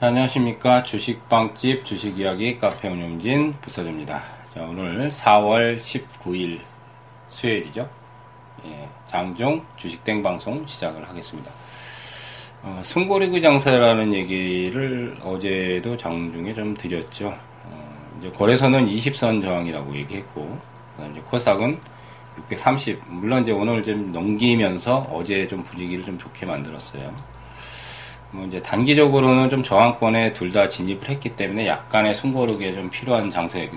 안녕하십니까. 주식빵집 주식이야기 카페 운영진 부서입니다. 자, 오늘 4월 19일 수요일이죠. 예, 장중 주식땡 방송 시작을 하겠습니다. 어, 순고리그 장사라는 얘기를 어제도 장중에 좀 드렸죠. 어, 이제 거래소는 20선 저항이라고 얘기했고 이제 코스닥은 630 물론 이제 오늘 좀 넘기면서 어제 좀 분위기를 좀 좋게 만들었어요 뭐 이제 단기적으로는 좀 저항권에 둘 다 진입을 했기 때문에 약간의 숨고르기에 좀 필요한 장세인데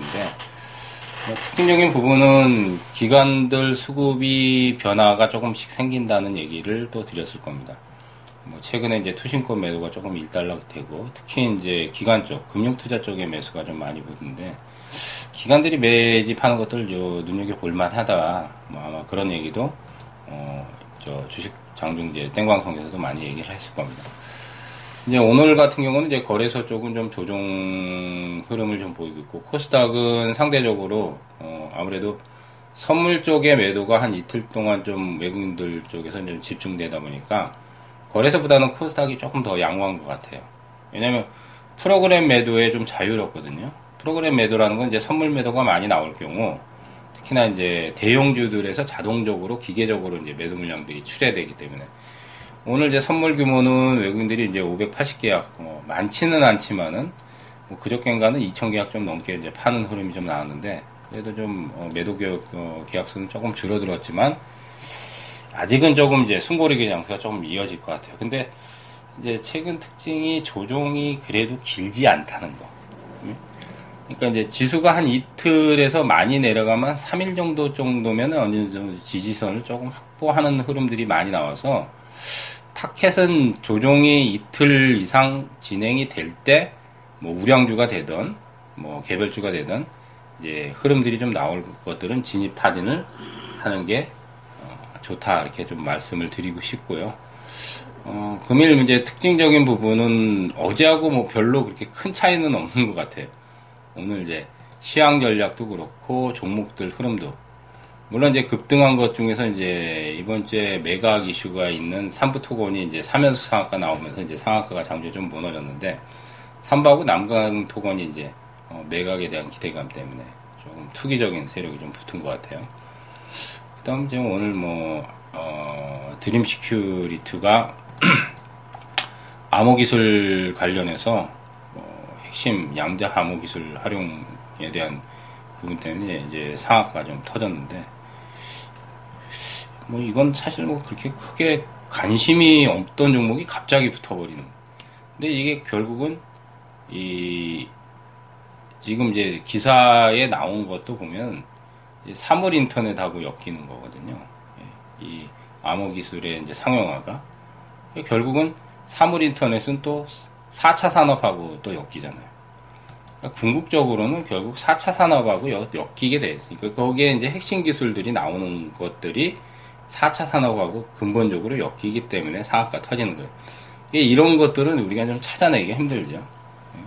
뭐 특징적인 부분은 기관들 수급이 변화가 조금씩 생긴다는 얘기를 또 드렸을 겁니다. 뭐 최근에 이제 투신권 매도가 조금 일단락되고 특히 이제 기관 쪽 금융 투자 쪽의 매수가 좀 많이 보는데 기관들이 매집하는 것들 요 눈여겨 볼만하다 뭐 아마 그런 얘기도 어 저 주식 장중제 땡광성에서도 많이 얘기를 했을 겁니다. 이제 오늘 같은 경우는 이제 거래소 쪽은 좀 조정 흐름을 좀 보이고 있고 코스닥은 상대적으로 어 아무래도 선물 쪽의 매도가 한 이틀 동안 좀 외국인들 쪽에서 좀 집중되다 보니까 거래소보다는 코스닥이 조금 더 양호한 것 같아요. 왜냐면 프로그램 매도에 좀 자유롭거든요. 프로그램 매도라는 건 이제 선물 매도가 많이 나올 경우 특히나 이제 대형주들에서 자동적으로 기계적으로 이제 매도 물량들이 출해되기 때문에 오늘 이제 선물 규모는 외국인들이 이제 580계약, 뭐 많지는 않지만은 뭐 그저께인가는 2000계약 좀 넘게 이제 파는 흐름이 좀 나왔는데 그래도 좀 어, 매도 계약, 어, 계약수는 조금 줄어들었지만 아직은 조금 이제 순고리기 장세가 조금 이어질 것 같아요. 근데 이제 최근 특징이 조종이 그래도 길지 않다는 거. 그러니까 이제 지수가 한 이틀에서 많이 내려가면 3일 정도 정도면 어느 정도 지지선을 조금 확보하는 흐름들이 많이 나와서 타켓은 조종이 이틀 이상 진행이 될 때, 뭐 우량주가 되든, 뭐 개별주가 되든, 이제 흐름들이 좀 나올 것들은 진입 타진을 하는 게 어, 좋다 이렇게 좀 말씀을 드리고 싶고요. 어, 금일 이제 특징적인 부분은 어제하고 뭐 별로 그렇게 큰 차이는 없는 것 같아요. 오늘 이제 시황 전략도 그렇고 종목들 흐름도 물론 이제 급등한 것 중에서 이제 이번 주에 매각 이슈가 있는 삼부토건이 이제 사면수 상한가 나오면서 이제 상한가가 장주에 좀 무너졌는데 삼부하고 남강 토건이 이제 어 매각에 대한 기대감 때문에 조금 투기적인 세력이 좀 붙은 것 같아요. 그다음 이제 오늘 뭐 어, 드림 시큐리트가 암호 기술 관련해서 뭐 핵심 양자 암호 기술 활용에 대한 부분 때문에 이제 상한가가 좀 터졌는데 뭐 이건 사실 뭐 그렇게 크게 관심이 없던 종목이 갑자기 붙어버리는. 근데 이게 결국은 이 지금 이제 기사에 나온 것도 보면 사물 인터넷하고 엮이는 거거든요. 예, 이 암호 기술의 이제 상용화가 결국은 사물 인터넷은 또 4차 산업하고 또 엮이잖아요. 그러니까 궁극적으로는 결국 4차 산업하고 엮이게 돼 있으니까 거기에 이제 핵심 기술들이 나오는 것들이 4차 산업하고 근본적으로 엮이기 때문에 상한가 터지는 거예요. 이런 것들은 우리가 좀 찾아내기 힘들죠. 예.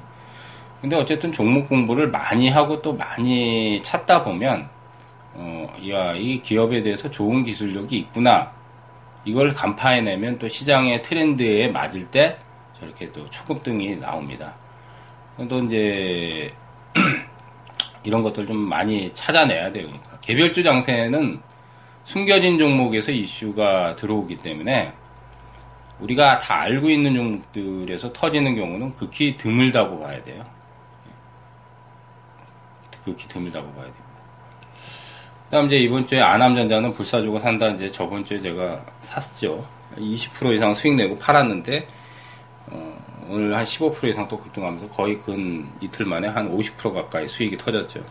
근데 어쨌든 종목 공부를 많이 하고 또 많이 찾다 보면, 어, 야, 이 기업에 대해서 좋은 기술력이 있구나. 이걸 간파해내면 또 시장의 트렌드에 맞을 때 저렇게 또 초급등이 나옵니다. 또 이제, 이런 것들 좀 많이 찾아내야 돼요. 그러니까. 개별주 장세는 숨겨진 종목에서 이슈가 들어오기 때문에 우리가 다 알고 있는 종목들에서 터지는 경우는 극히 드물다고 봐야 돼요. 극히 드물다고 봐야 됩니다. 그 다음 이제 이번 주에 아남전자는 불사 주고 산다 이제 저번 주에 제가 샀죠. 20% 이상 수익 내고 팔았는데, 어, 오늘 한 15% 이상 또 급등하면서 거의 근 이틀 만에 한 50% 가까이 수익이 터졌죠.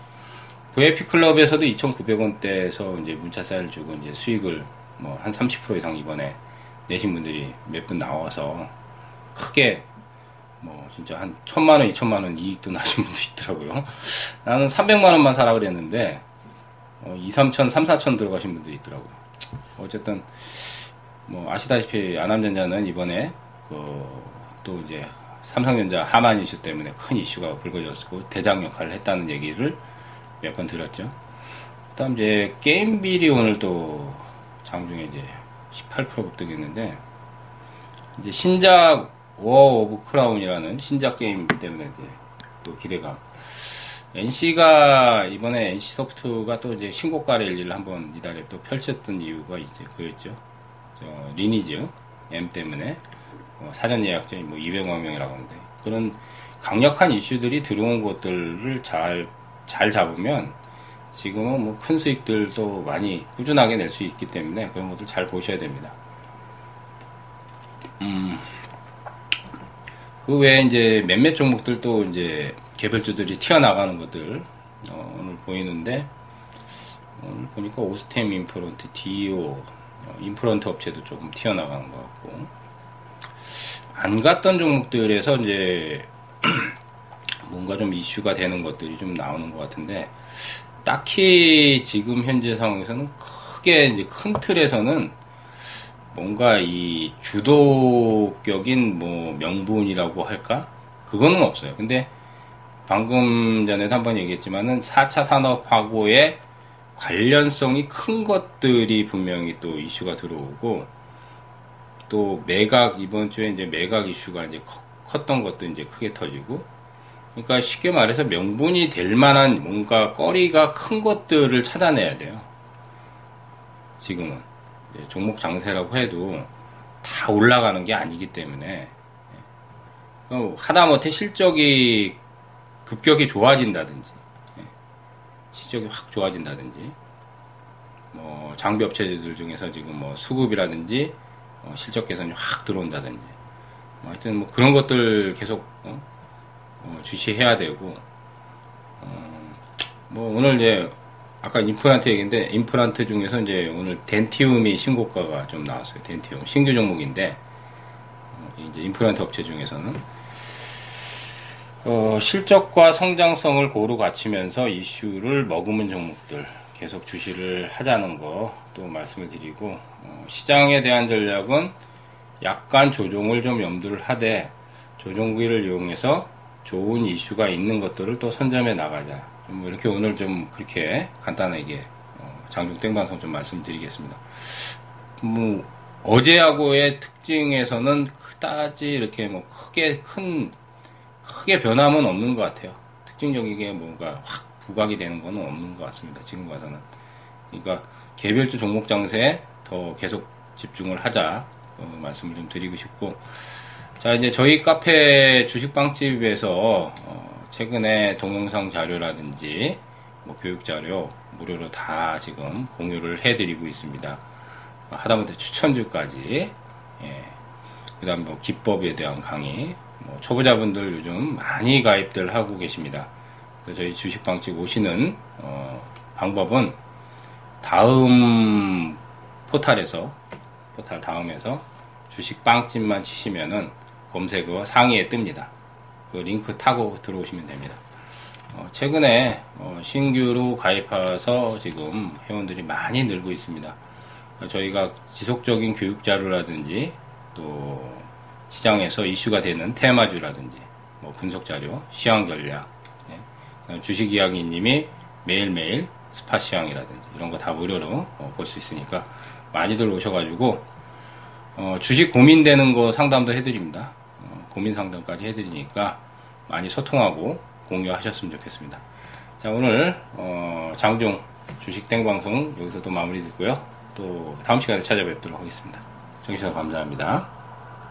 VIP 클럽에서도 2,900원대에서 이제 문자 사일 주고 이제 수익을 뭐 한 30% 이상 이번에 내신 분들이 몇 분 나와서 크게 뭐 진짜 한 천만 원, 이천만 원 이익도 나신 분도 있더라고요. 나는 300만 원만 사라 그랬는데 어, 2, 3천, 3, 4천 들어가신 분도 있더라고요. 어쨌든 뭐 아시다시피 아남전자는 이번에 그 또 이제 삼성전자 하만 이슈 때문에 큰 이슈가 불거졌고 대장 역할을 했다는 얘기를 몇번 들었죠. 그 다음 이제 게임비리 오늘 또 장중에 이제 18% 급등했는데 이제 신작 워 오브 크라운이라는 신작 게임 때문에 이제 그 기대감. NC가 이번에 NC 소프트가 또 이제 신고가 랠리를 한번 이달에 또 펼쳤던 이유가 이제 그였죠. 저 리니지 M 때문에 어, 사전 예약자이 뭐 200만 명이라고 하는데 그런 강력한 이슈들이 들어온 것들을 잘, 잘 잡으면 지금은 뭐 큰 수익들도 많이 꾸준하게 낼 수 있기 때문에 그런 것들 잘 보셔야 됩니다. 음, 그 외에 이제 몇몇 종목들도 이제 개별주들이 튀어나가는 것들 어, 오늘 보이는데 오늘 보니까 오스템 인프런트, 디오 어, 인프런트 업체도 조금 튀어나가는 것 같고 안 갔던 종목들에서 이제 뭔가 좀 이슈가 되는 것들이 좀 나오는 것 같은데 딱히 지금 현재 상황에서는 크게 이제 큰 틀에서는 뭔가 이 주도격인 뭐 명분이라고 할까? 그거는 없어요. 근데 방금 전에도 한번 얘기했지만은 4차 산업하고의 관련성이 큰 것들이 분명히 또 이슈가 들어오고 또 매각 이번 주에 이제 매각 이슈가 이제 컸던 것도 이제 크게 터지고 그러니까 쉽게 말해서 명분이 될 만한 뭔가 꺼리가 큰 것들을 찾아내야 돼요. 지금은 종목 장세라고 해도 다 올라가는 게 아니기 때문에 어, 하다못해 실적이 급격히 좋아진다든지 실적이 확 좋아진다든지 뭐 장비 업체들 중에서 지금 뭐 수급이라든지 어, 실적 개선이 확 들어온다든지 뭐 하여튼 뭐 그런 것들 계속 어? 어, 주시해야 되고 어, 뭐 오늘 이제 아까 임플란트 얘기인데 임플란트 중에서 이제 오늘 덴티움이 신고가가 좀 나왔어요. 덴티움 신규 종목인데 어, 이제 임플란트 업체 중에서는 어, 실적과 성장성을 고루 갖추면서 이슈를 머금은 종목들 계속 주시를 하자는 거 또 말씀을 드리고 어, 시장에 대한 전략은 약간 조정을 좀 염두를 하되 조정기를 이용해서 좋은 이슈가 있는 것들을 또 선점해 나가자. 뭐 이렇게 오늘 좀 그렇게 간단하게 어, 장중 땡 방송 좀 말씀드리겠습니다. 뭐 어제하고의 특징에서는 그다지 이렇게 뭐 크게 큰 크게 변함은 없는 것 같아요. 특징적이게 뭔가 확 부각이 되는 거는 없는 것 같습니다. 지금 봐서는. 그러니까 개별주 종목 장세에 더 계속 집중을 하자 어, 말씀을 좀 드리고 싶고 자 이제 저희 카페 주식빵집에서 어, 최근에 동영상 자료라든지 뭐 교육 자료 무료로 다 지금 공유를 해드리고 있습니다. 하다못해 추천주까지 예. 그 다음 뭐 기법에 대한 강의 뭐 초보자분들 요즘 많이 가입들 하고 계십니다. 저희 주식방집 오시는 어, 방법은 다음 포탈에서 포탈 다음에서 주식빵집만 치시면은 검색어 상위에 뜹니다. 그 링크 타고 들어오시면 됩니다. 어, 최근에 어, 신규로 가입해서 지금 회원들이 많이 늘고 있습니다. 저희가 지속적인 교육 자료라든지 또 시장에서 이슈가 되는 테마주라든지 뭐 분석 자료, 시황 전략, 예. 주식 이야기님이 매일매일 스파 시황이라든지 이런 거 다 무료로 어, 볼수 있으니까 많이들 오셔가지고 어, 주식 고민되는 거 상담도 해드립니다. 어, 고민 상담까지 해드리니까 많이 소통하고 공유하셨으면 좋겠습니다. 자 오늘 어, 장중 주식 땡방송 여기서 또 마무리 듣고요. 또 다음 시간에 찾아뵙도록 하겠습니다. 정신서 감사합니다.